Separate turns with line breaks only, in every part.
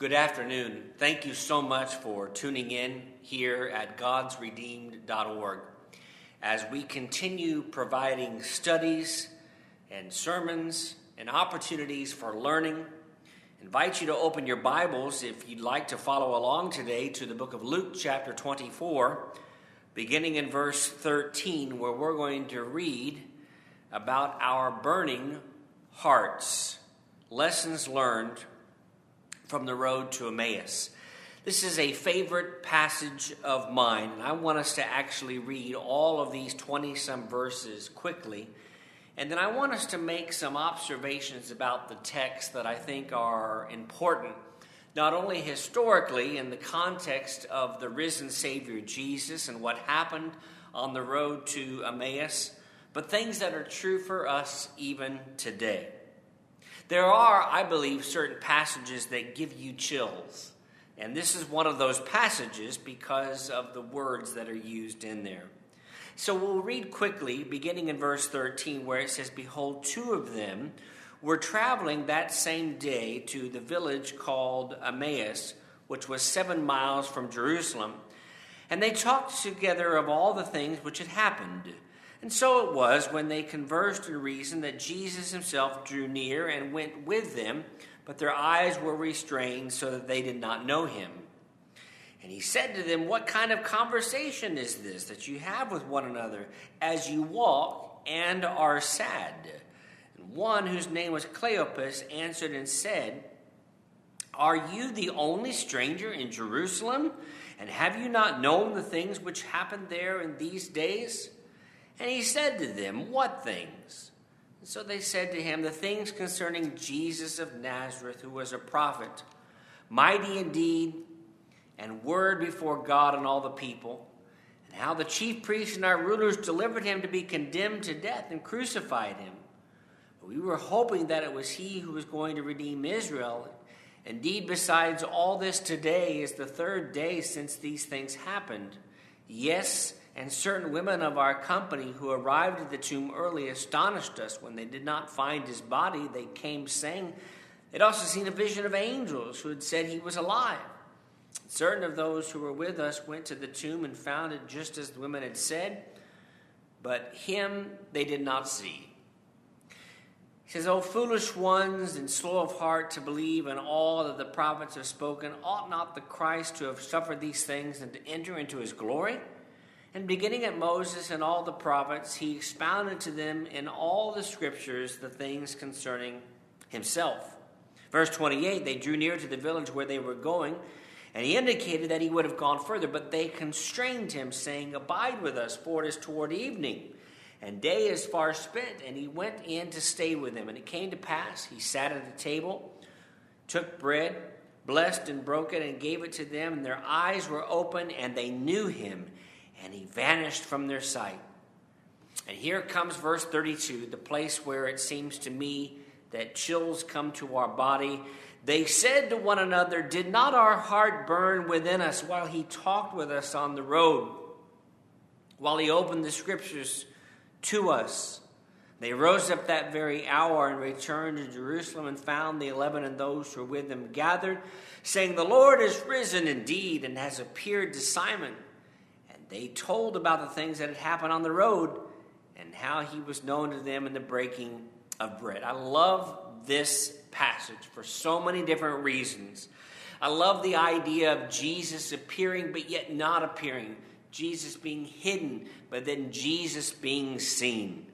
Good afternoon. Thank you so much for tuning in here at godsredeemed.org as we continue providing studies and sermons and opportunities for learning. invite you to open your Bibles if you'd like to follow along today to the book of Luke, chapter 24, beginning in verse 13, where we're going to read about our burning hearts, lessons learned from the road to Emmaus. This is a favorite passage of mine, and I want us to actually read all of these 20 some verses quickly. And then I want us to make some observations about the text that I think are important, not only historically in the context of the risen Savior Jesus and what happened on the road to Emmaus, but things that are true for us even today. There are, I believe, certain passages that give you chills. And this is one of those passages because of the words that are used in there. So we'll read quickly, beginning in verse 13, where it says, Behold, two of them were traveling that same day to the village called Emmaus, which was seven miles from Jerusalem. And they talked together of all the things which had happened. And so it was when they conversed and reasoned that Jesus himself drew near and went with them, but their eyes were restrained so that they did not know him. And he said to them, What kind of conversation is this that you have with one another as you walk and are sad? And one whose name was Cleopas answered and said, Are you the only stranger in Jerusalem? And have you not known the things which happened there in these days? And he said to them, What things? And so they said to him, The things concerning Jesus of Nazareth, who was a prophet, mighty indeed, and word before God and all the people, and how the chief priests and our rulers delivered him to be condemned to death and crucified him. But we were hoping that it was he who was going to redeem Israel. Indeed, besides all this, today is the third day since these things happened. Yes, and certain women of our company who arrived at the tomb early astonished us when they did not find his body. They came saying they'd also seen a vision of angels who had said he was alive. Certain of those who were with us went to the tomb and found it just as the women had said, but him they did not see. He says, O foolish ones and slow of heart to believe in all that the prophets have spoken, ought not the Christ to have suffered these things and to enter into his glory? And beginning at Moses and all the prophets, he expounded to them in all the scriptures the things concerning himself. Verse 28 they drew near to the village where they were going, and he indicated that he would have gone further, but they constrained him, saying, Abide with us, for it is toward evening, and day is far spent. And he went in to stay with them. And it came to pass, he sat at the table, took bread, blessed and broke it, and gave it to them, and their eyes were open, and they knew him and he vanished from their sight. And here comes verse 32, the place where it seems to me that chills come to our body. They said to one another, Did not our heart burn within us while he talked with us on the road, while he opened the scriptures to us? They rose up that very hour and returned to Jerusalem and found the eleven and those who were with them gathered, saying, The Lord is risen indeed and has appeared to Simon they told about the things that had happened on the road and how he was known to them in the breaking of bread. I love this passage for so many different reasons. I love the idea of Jesus appearing but yet not appearing, Jesus being hidden but then Jesus being seen.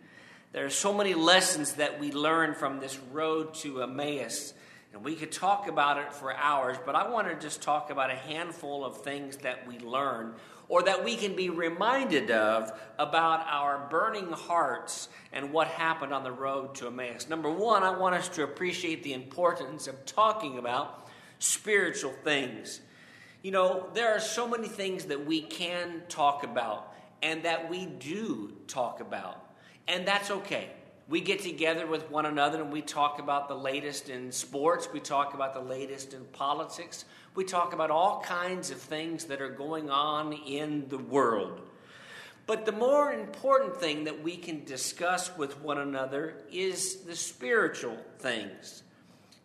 There are so many lessons that we learn from this road to Emmaus. And we could talk about it for hours, but I want to just talk about a handful of things that we learn or that we can be reminded of about our burning hearts and what happened on the road to Emmaus. Number one, I want us to appreciate the importance of talking about spiritual things. You know, there are so many things that we can talk about and that we do talk about, and that's okay. We get together with one another and we talk about the latest in sports, we talk about the latest in politics, we talk about all kinds of things that are going on in the world. But the more important thing that we can discuss with one another is the spiritual things.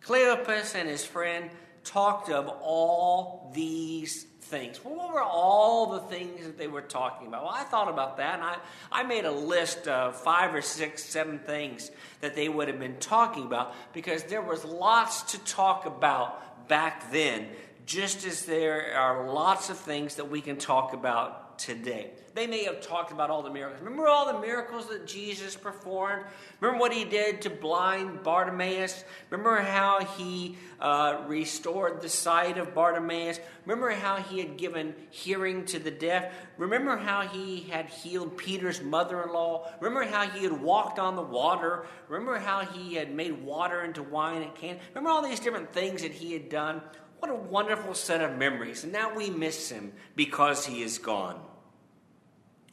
Cleopas and his friend talked of all these things. Well, what were all the things that they were talking about? Well, I thought about that, and I, I made a list of five or six, seven things that they would have been talking about because there was lots to talk about back then, just as there are lots of things that we Cana talk about today. They may have talked about all the miracles. Remember all the miracles that Jesus performed? Remember what he did to blind Bartimaeus? Remember how he uh, restored the sight of Bartimaeus? Remember how he had given hearing to the deaf? Remember how he had healed Peter's mother in law? Remember how he had walked on the water? Remember how he had made water into wine and can? Remember all these different things that he had done? What a wonderful set of memories. And now we miss him because he is gone.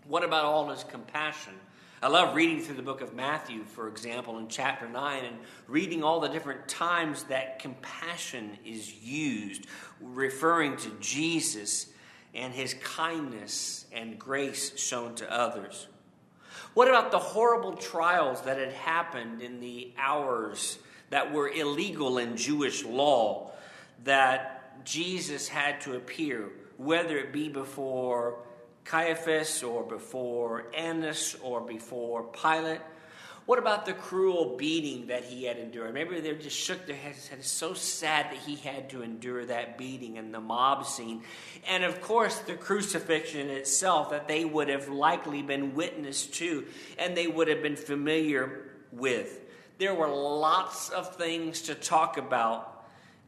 What about all his compassion? I love reading through the book of Matthew, for example, in chapter 9, and reading all the different times that compassion is used, referring to Jesus and his kindness and grace shown to others. What about the horrible trials that had happened in the hours that were illegal in Jewish law that Jesus had to appear, whether it be before Caiaphas or before Annas or before Pilate? What about the cruel beating that he had endured? Maybe they just shook their heads and said, It's so sad that he had to endure that beating and the mob scene. And of course, the crucifixion itself that they would have likely been witness to and they would have been familiar with. There were lots of things to talk about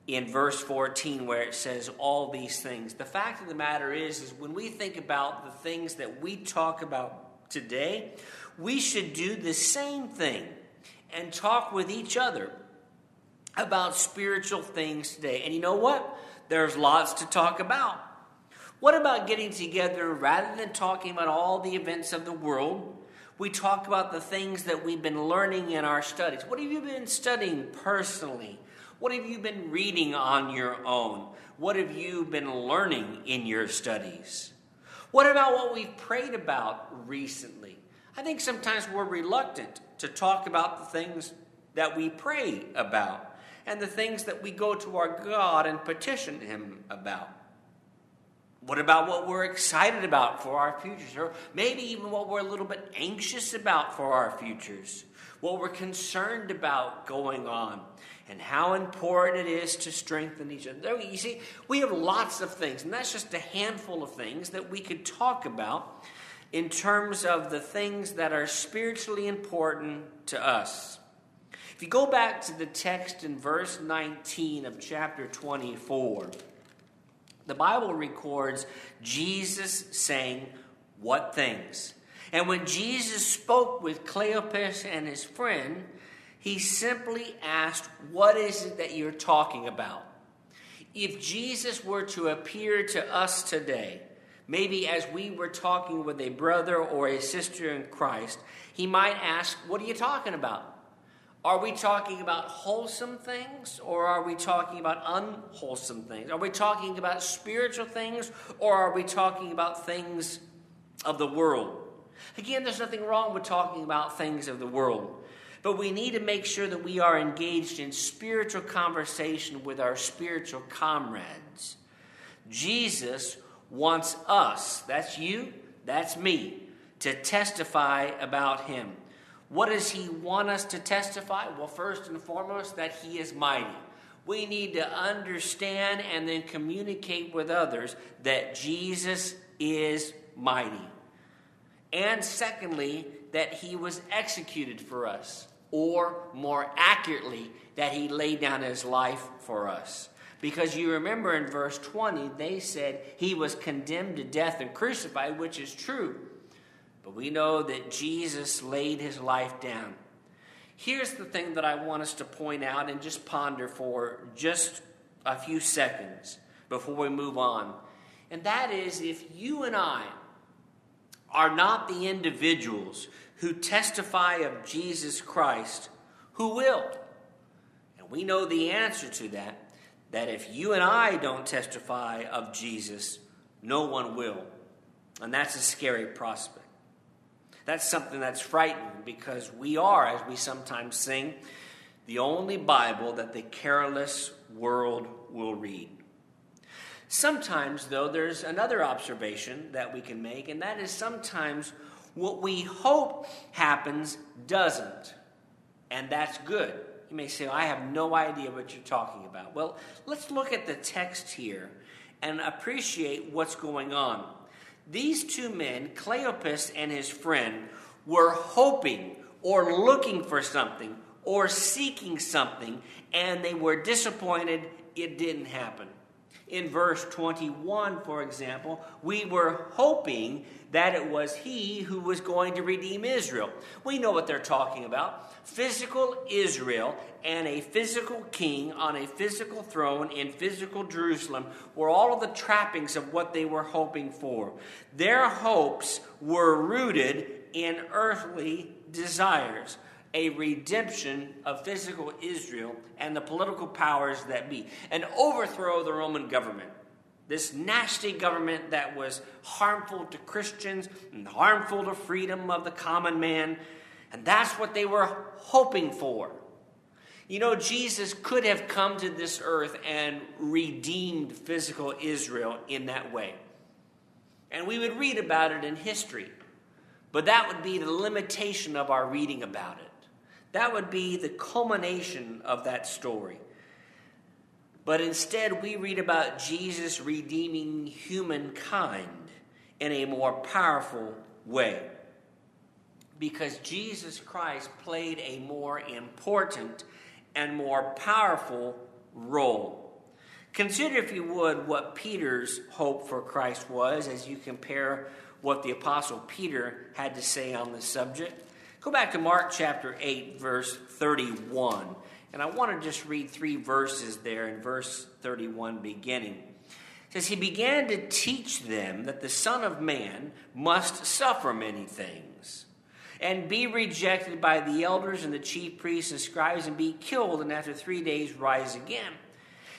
in verse 14 where it says all these things. The fact of the matter is is when we think about the things that we talk about today, we should do the same thing and talk with each other about spiritual things today. And you know what? There's lots to talk about. What about getting together rather than talking about all the events of the world? We talk about the things that we've been learning in our studies. What have you been studying personally? What have you been reading on your own? What have you been learning in your studies? What about what we've prayed about recently? I think sometimes we're reluctant to talk about the things that we pray about and the things that we go to our God and petition Him about. What about what we're excited about for our futures? Or maybe even what we're a little bit anxious about for our futures? What we're concerned about going on? and how important it is to strengthen each other. You see, we have lots of things, and that's just a handful of things that we could talk about in terms of the things that are spiritually important to us. If you go back to the text in verse 19 of chapter 24, the Bible records Jesus saying, What things? And when Jesus spoke with Cleopas and his friend, he simply asked, What is it that you're talking about? If Jesus were to appear to us today, maybe as we were talking with a brother or a sister in Christ, he might ask, What are you talking about? Are we talking about wholesome things or are we talking about unwholesome things? Are we talking about spiritual things or are we talking about things of the world? Again, there's nothing wrong with talking about things of the world. But we need to make sure that we are engaged in spiritual conversation with our spiritual comrades. Jesus wants us, that's you, that's me, to testify about him. What does he want us to testify? Well, first and foremost, that he is mighty. We need to understand and then communicate with others that Jesus is mighty. And secondly, that he was executed for us or more accurately, that he laid down his life for us. Because you remember in verse 20, they said he was condemned to death and crucified, which is true. But we know that Jesus laid his life down. Here's the thing that I want us to point out and just ponder for just a few seconds before we move on. And that is if you and I are not the individuals who testify of Jesus Christ, who will? And we know the answer to that that if you and I don't testify of Jesus, no one will. And that's a scary prospect. That's something that's frightening because we are, as we sometimes sing, the only Bible that the careless world will read. Sometimes, though, there's another observation that we can make, and that is sometimes what we hope happens doesn't. And that's good. You may say, I have no idea what you're talking about. Well, let's look at the text here and appreciate what's going on. These two men, Cleopas and his friend, were hoping or looking for something or seeking something, and they were disappointed it didn't happen. In verse 21, for example, we were hoping that it was he who was going to redeem Israel. We know what they're talking about physical Israel and a physical king on a physical throne in physical Jerusalem were all of the trappings of what they were hoping for. Their hopes were rooted in earthly desires a redemption of physical Israel and the political powers that be, an overthrow of the Roman government. This nasty government that was harmful to Christians and harmful to freedom of the common man. And that's what they were hoping for. You know, Jesus could have come to this earth and redeemed physical Israel in that way. And we would read about it in history. But that would be the limitation of our reading about it. That would be the culmination of that story. But instead, we read about Jesus redeeming humankind in a more powerful way. Because Jesus Christ played a more important and more powerful role. Consider, if you would, what Peter's hope for Christ was as you compare what the Apostle Peter had to say on the subject. Go back to Mark chapter 8, verse 31. And I want to just read three verses there in verse 31 beginning. It says, He began to teach them that the Son of Man must suffer many things, and be rejected by the elders and the chief priests and scribes, and be killed, and after three days rise again.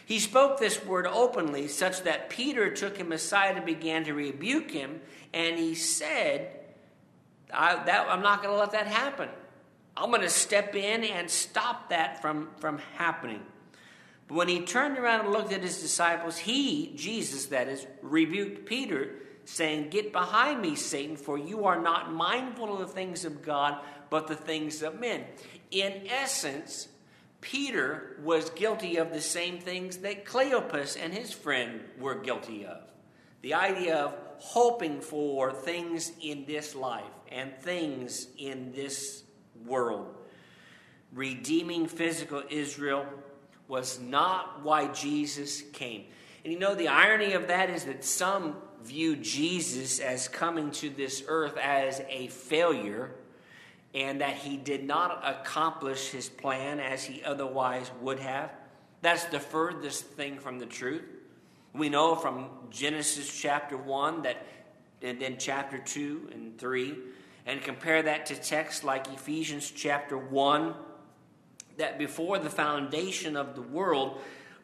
He spoke this word openly, such that Peter took him aside and began to rebuke him, and he said, I, that, I'm not going to let that happen. I'm going to step in and stop that from, from happening. But when he turned around and looked at his disciples, he, Jesus that is, rebuked Peter, saying, Get behind me, Satan, for you are not mindful of the things of God, but the things of men. In essence, Peter was guilty of the same things that Cleopas and his friend were guilty of. The idea of hoping for things in this life and things in this world. Redeeming physical Israel was not why Jesus came. And you know, the irony of that is that some view Jesus as coming to this earth as a failure and that he did not accomplish his plan as he otherwise would have. That's the furthest thing from the truth. We know from Genesis chapter 1 that, and then chapter 2 and 3, and compare that to texts like Ephesians chapter 1, that before the foundation of the world,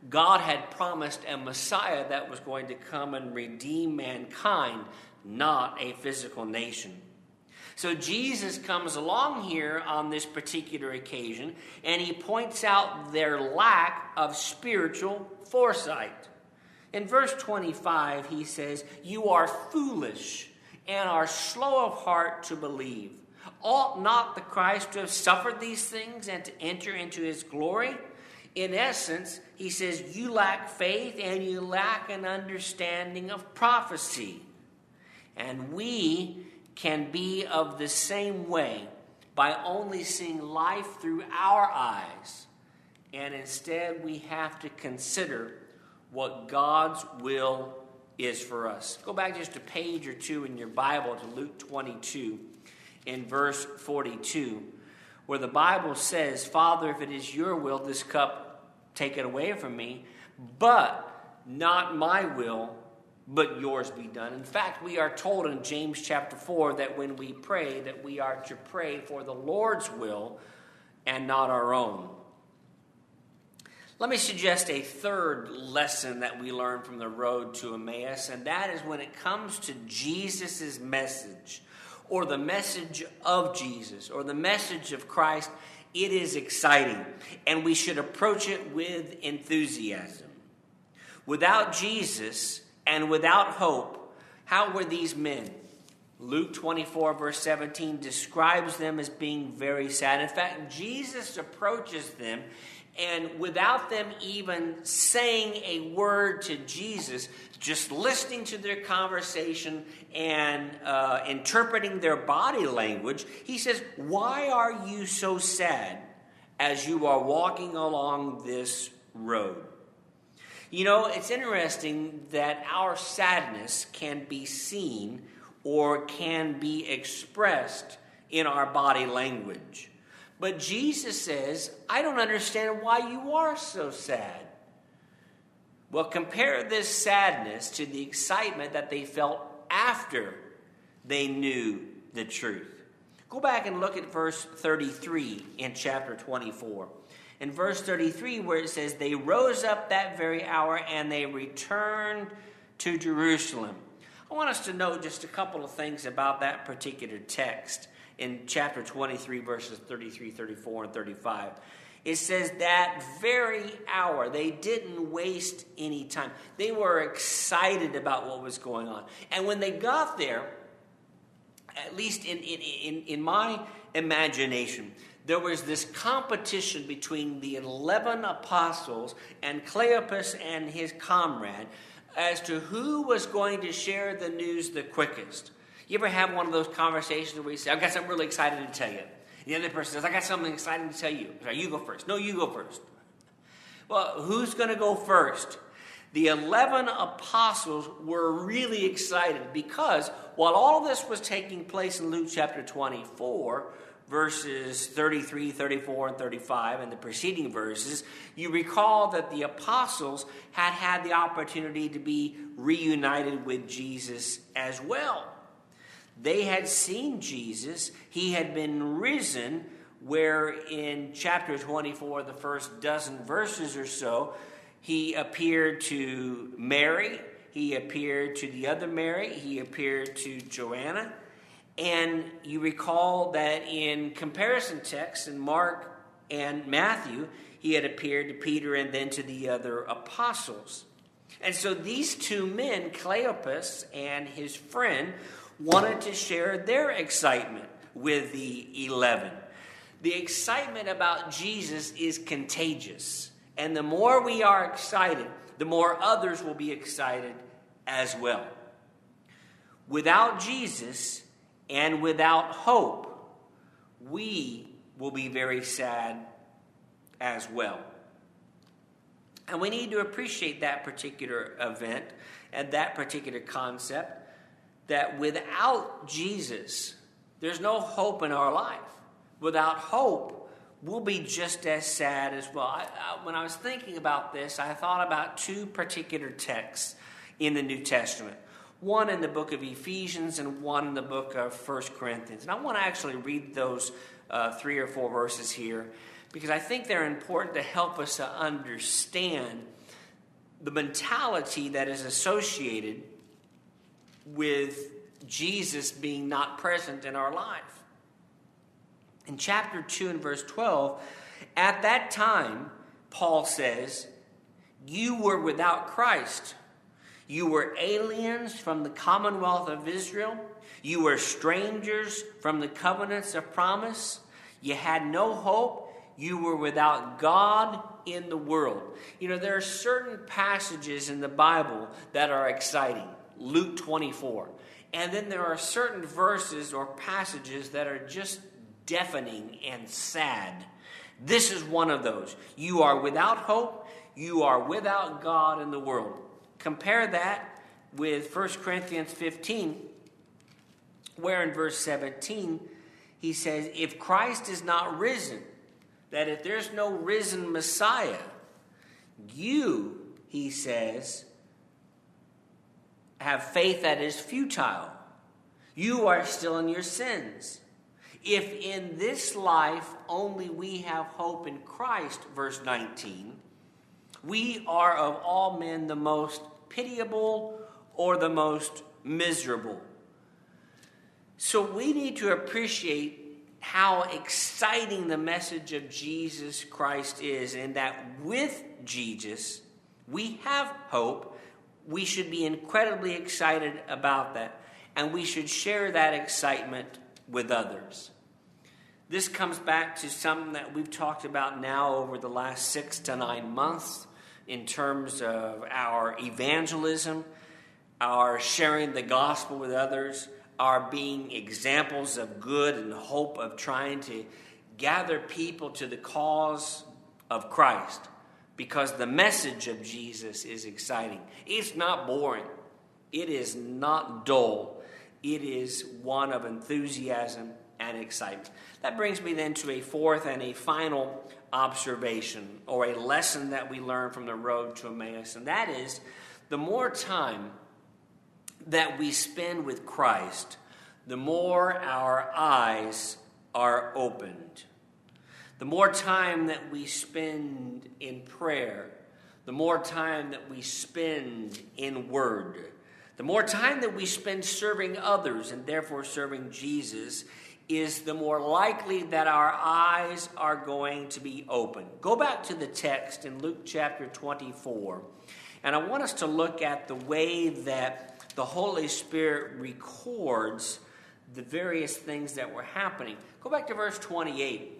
God had promised a Messiah that was going to come and redeem mankind, not a physical nation. So Jesus comes along here on this particular occasion and he points out their lack of spiritual foresight. In verse 25, he says, You are foolish and are slow of heart to believe. Ought not the Christ to have suffered these things and to enter into his glory? In essence, he says, You lack faith and you lack an understanding of prophecy. And we can be of the same way by only seeing life through our eyes. And instead, we have to consider what God's will is for us. Go back just a page or two in your Bible to Luke 22 in verse 42, where the Bible says, Father, if it is your will, this cup take it away from me, but not my will, but yours be done. In fact, we are told in James chapter 4 that when we pray, that we are to pray for the Lord's will and not our own. Let me suggest a third lesson that we learn from the road to Emmaus, and that is when it comes to Jesus' message, or the message of Jesus, or the message of Christ, It is exciting, and we should approach it with enthusiasm. Without Jesus and without hope, how were these men? Luke 24, verse 17, describes them as being very sad. In fact, Jesus approaches them, and without them even saying a word to Jesus, just listening to their conversation and uh, interpreting their body language, he says, Why are you so sad as you are walking along this road? You know, it's interesting that our sadness can be seen or can be expressed in our body language. But Jesus says, I don't understand why you are so sad. Well, compare this sadness to the excitement that they felt after they knew the truth. Go back and look at verse 33 in chapter 24. In verse 33, where it says, They rose up that very hour and they returned to Jerusalem. I want us to know just a couple of things about that particular text in chapter 23, verses 33, 34, and 35. It says that very hour, they didn't waste any time. They were excited about what was going on. And when they got there, at least in, in, in, in my imagination, there was this competition between the 11 apostles and Cleopas and his comrade as to who was going to share the news the quickest. You ever have one of those conversations where you say, I've got something really exciting to tell you? The other person says, I got something exciting to tell you. Right, you go first. No, you go first. Well, who's going to go first? The 11 apostles were really excited because while all this was taking place in Luke chapter 24, verses 33, 34, and 35, and the preceding verses, you recall that the apostles had had the opportunity to be reunited with Jesus as well. They had seen Jesus, he had been risen, where in chapter 24, the first dozen verses or so, he appeared to Mary, he appeared to the other Mary, he appeared to Joanna and you recall that in comparison texts in Mark and Matthew, he had appeared to Peter and then to the other apostles. And so these two men, Cleopas and his friend, wanted to share their excitement with the 11. The excitement about Jesus is contagious. And the more we are excited, the more others will be excited as well. Without Jesus, and without hope, we will be very sad as well. And we need to appreciate that particular event and that particular concept that without Jesus, there's no hope in our life. Without hope, we'll be just as sad as well. I, I, when I was thinking about this, I thought about two particular texts in the New Testament one in the book of Ephesians and one in the book of First Corinthians. And I want to actually read those uh, three or four verses here because I think they're important to help us to understand the mentality that is associated with Jesus being not present in our life. In chapter 2 and verse 12, at that time, Paul says, You were without Christ you were aliens from the commonwealth of Israel. You were strangers from the covenants of promise. You had no hope. You were without God in the world. You know, there are certain passages in the Bible that are exciting. Luke 24. And then there are certain verses or passages that are just deafening and sad. This is one of those. You are without hope. You are without God in the world. Compare that with 1 Corinthians 15, where in verse 17 he says, If Christ is not risen, that if there's no risen Messiah, you, he says, have faith that is futile. You are still in your sins. If in this life only we have hope in Christ, verse 19, we are of all men the most pitiable or the most miserable. So we need to appreciate how exciting the message of Jesus Christ is, and that with Jesus, we have hope. We should be incredibly excited about that, and we should share that excitement with others. This comes back to something that we've talked about now over the last six to nine months in terms of our evangelism, our sharing the gospel with others, our being examples of good and hope of trying to gather people to the cause of Christ because the message of Jesus is exciting. It's not boring, it is not dull, it is one of enthusiasm and excitement. That brings me then to a fourth and a final observation or a lesson that we learn from the road to Emmaus, and that is the more time that we spend with Christ, the more our eyes are opened. The more time that we spend in prayer, the more time that we spend in word, the more time that we spend serving others and therefore serving Jesus, is the more likely that our eyes are going to be open. Go back to the text in Luke chapter 24, and I want us to look at the way that the Holy Spirit records the various things that were happening. Go back to verse 28.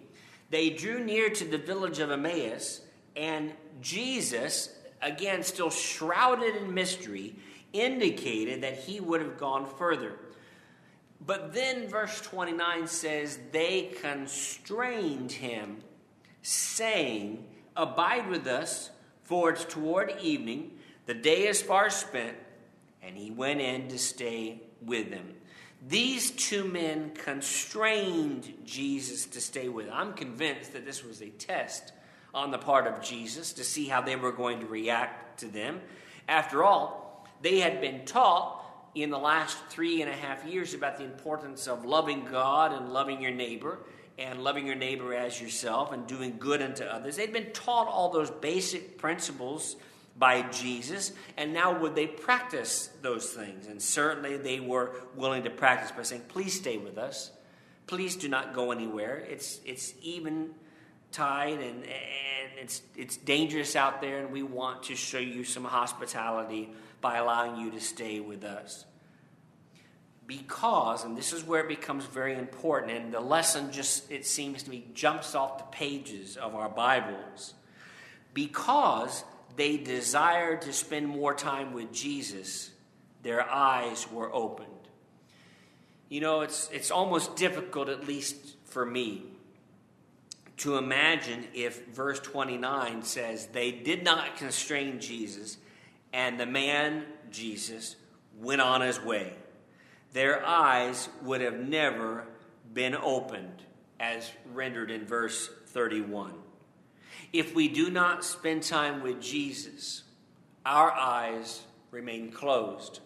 They drew near to the village of Emmaus, and Jesus, again, still shrouded in mystery, indicated that he would have gone further. But then verse 29 says, They constrained him, saying, Abide with us, for it's toward evening, the day is far spent. And he went in to stay with them. These two men constrained Jesus to stay with. Them. I'm convinced that this was a test on the part of Jesus to see how they were going to react to them. After all, they had been taught in the last three and a half years about the importance of loving God and loving your neighbor and loving your neighbor as yourself and doing good unto others. They'd been taught all those basic principles by Jesus, and now would they practice those things? And certainly they were willing to practice by saying, Please stay with us. Please do not go anywhere. It's, it's even tide and, and it's, it's dangerous out there, and we want to show you some hospitality by allowing you to stay with us. Because, and this is where it becomes very important, and the lesson just, it seems to me, jumps off the pages of our Bibles. Because they desired to spend more time with Jesus, their eyes were opened. You know, it's, it's almost difficult, at least for me, to imagine if verse 29 says, They did not constrain Jesus and the man, Jesus, went on his way. Their eyes would have never been opened, as rendered in verse 31. If we do not spend time with Jesus, our eyes remain closed.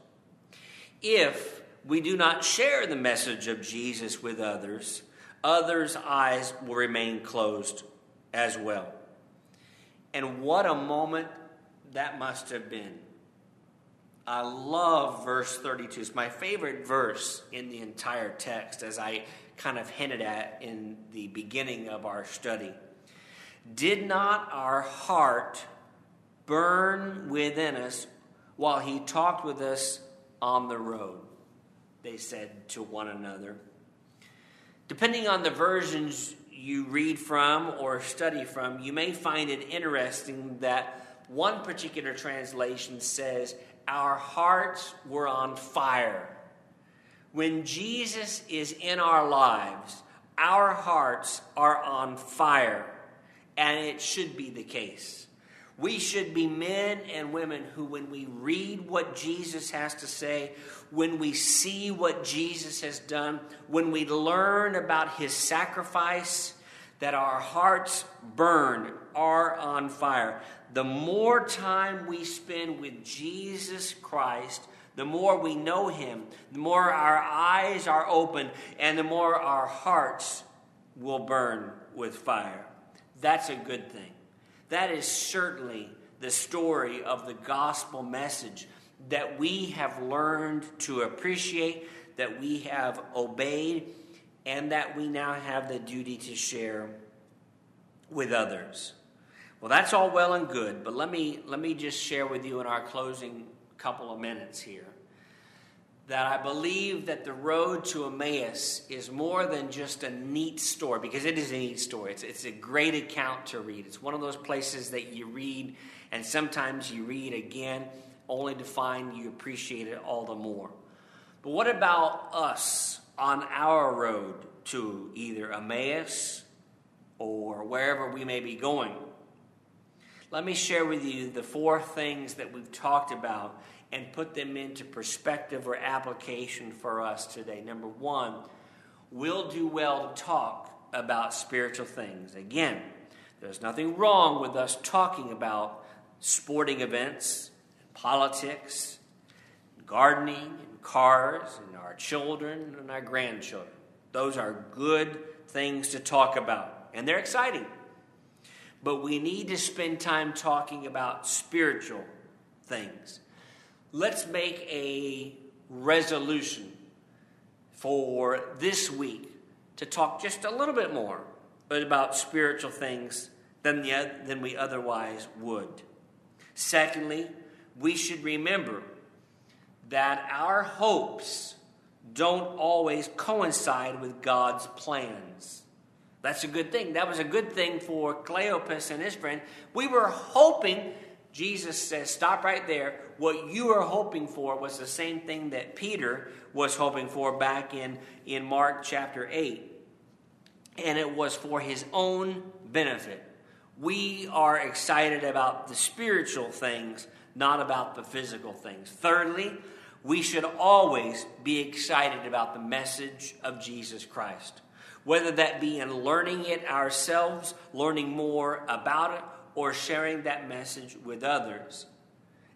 If we do not share the message of Jesus with others, others' eyes will remain closed as well. And what a moment that must have been. I love verse 32. It's my favorite verse in the entire text, as I kind of hinted at in the beginning of our study. Did not our heart burn within us while he talked with us on the road? They said to one another. Depending on the versions you read from or study from, you may find it interesting that one particular translation says, Our hearts were on fire. When Jesus is in our lives, our hearts are on fire, and it should be the case. We should be men and women who, when we read what Jesus has to say, when we see what Jesus has done, when we learn about his sacrifice, that our hearts burn, are on fire the more time we spend with Jesus Christ, the more we know Him, the more our eyes are open, and the more our hearts will burn with fire. That's a good thing. That is certainly the story of the gospel message that we have learned to appreciate, that we have obeyed, and that we now have the duty to share with others. Well, that's all well and good, but let me, let me just share with you in our closing couple of minutes here that I believe that the road to Emmaus is more than just a neat story, because it is a neat story. It's, it's a great account to read. It's one of those places that you read, and sometimes you read again, only to find you appreciate it all the more. But what about us on our road to either Emmaus or wherever we may be going? Let me share with you the four things that we've talked about and put them into perspective or application for us today. Number one, we'll do well to talk about spiritual things. Again, there's nothing wrong with us talking about sporting events, politics, gardening, and cars, and our children and our grandchildren. Those are good things to talk about, and they're exciting. But we need to spend time talking about spiritual things let's make a resolution for this week to talk just a little bit more about spiritual things than, the, than we otherwise would. Secondly, we should remember that our hopes don't always coincide with God's plans. That's a good thing. That was a good thing for Cleopas and his friend. We were hoping Jesus says, Stop right there. What you are hoping for was the same thing that Peter was hoping for back in, in Mark chapter 8. And it was for his own benefit. We are excited about the spiritual things, not about the physical things. Thirdly, we should always be excited about the message of Jesus Christ. Whether that be in learning it ourselves, learning more about it, or sharing that message with others.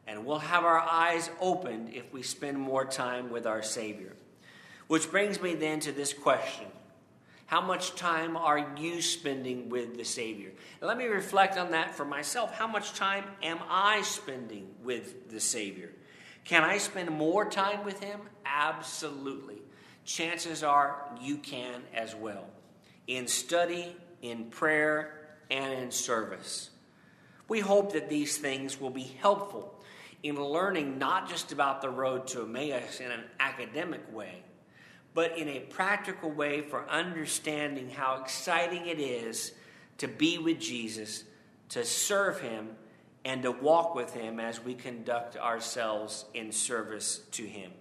And we'll have our eyes opened if we spend more time with our Savior. Which brings me then to this question How much time are you spending with the Savior? And let me reflect on that for myself. How much time am I spending with the Savior? Can I spend more time with Him? Absolutely. Chances are you can as well. In study, in prayer, and in service. We hope that these things will be helpful in learning not just about the road to Emmaus in an academic way, but in a practical way for understanding how exciting it is to be with Jesus, to serve Him, and to walk with Him as we conduct ourselves in service to Him.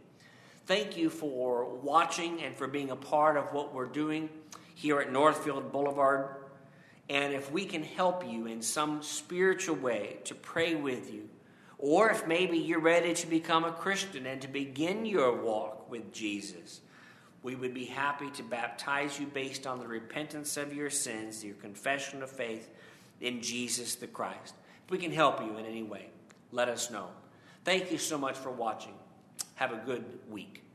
Thank you for watching and for being a part of what we're doing here at Northfield Boulevard. And if we can help you in some spiritual way to pray with you, or if maybe you're ready to become a Christian and to begin your walk with Jesus, we would be happy to baptize you based on the repentance of your sins, your confession of faith in Jesus the Christ. If we can help you in any way, let us know. Thank you so much for watching. Have a good week.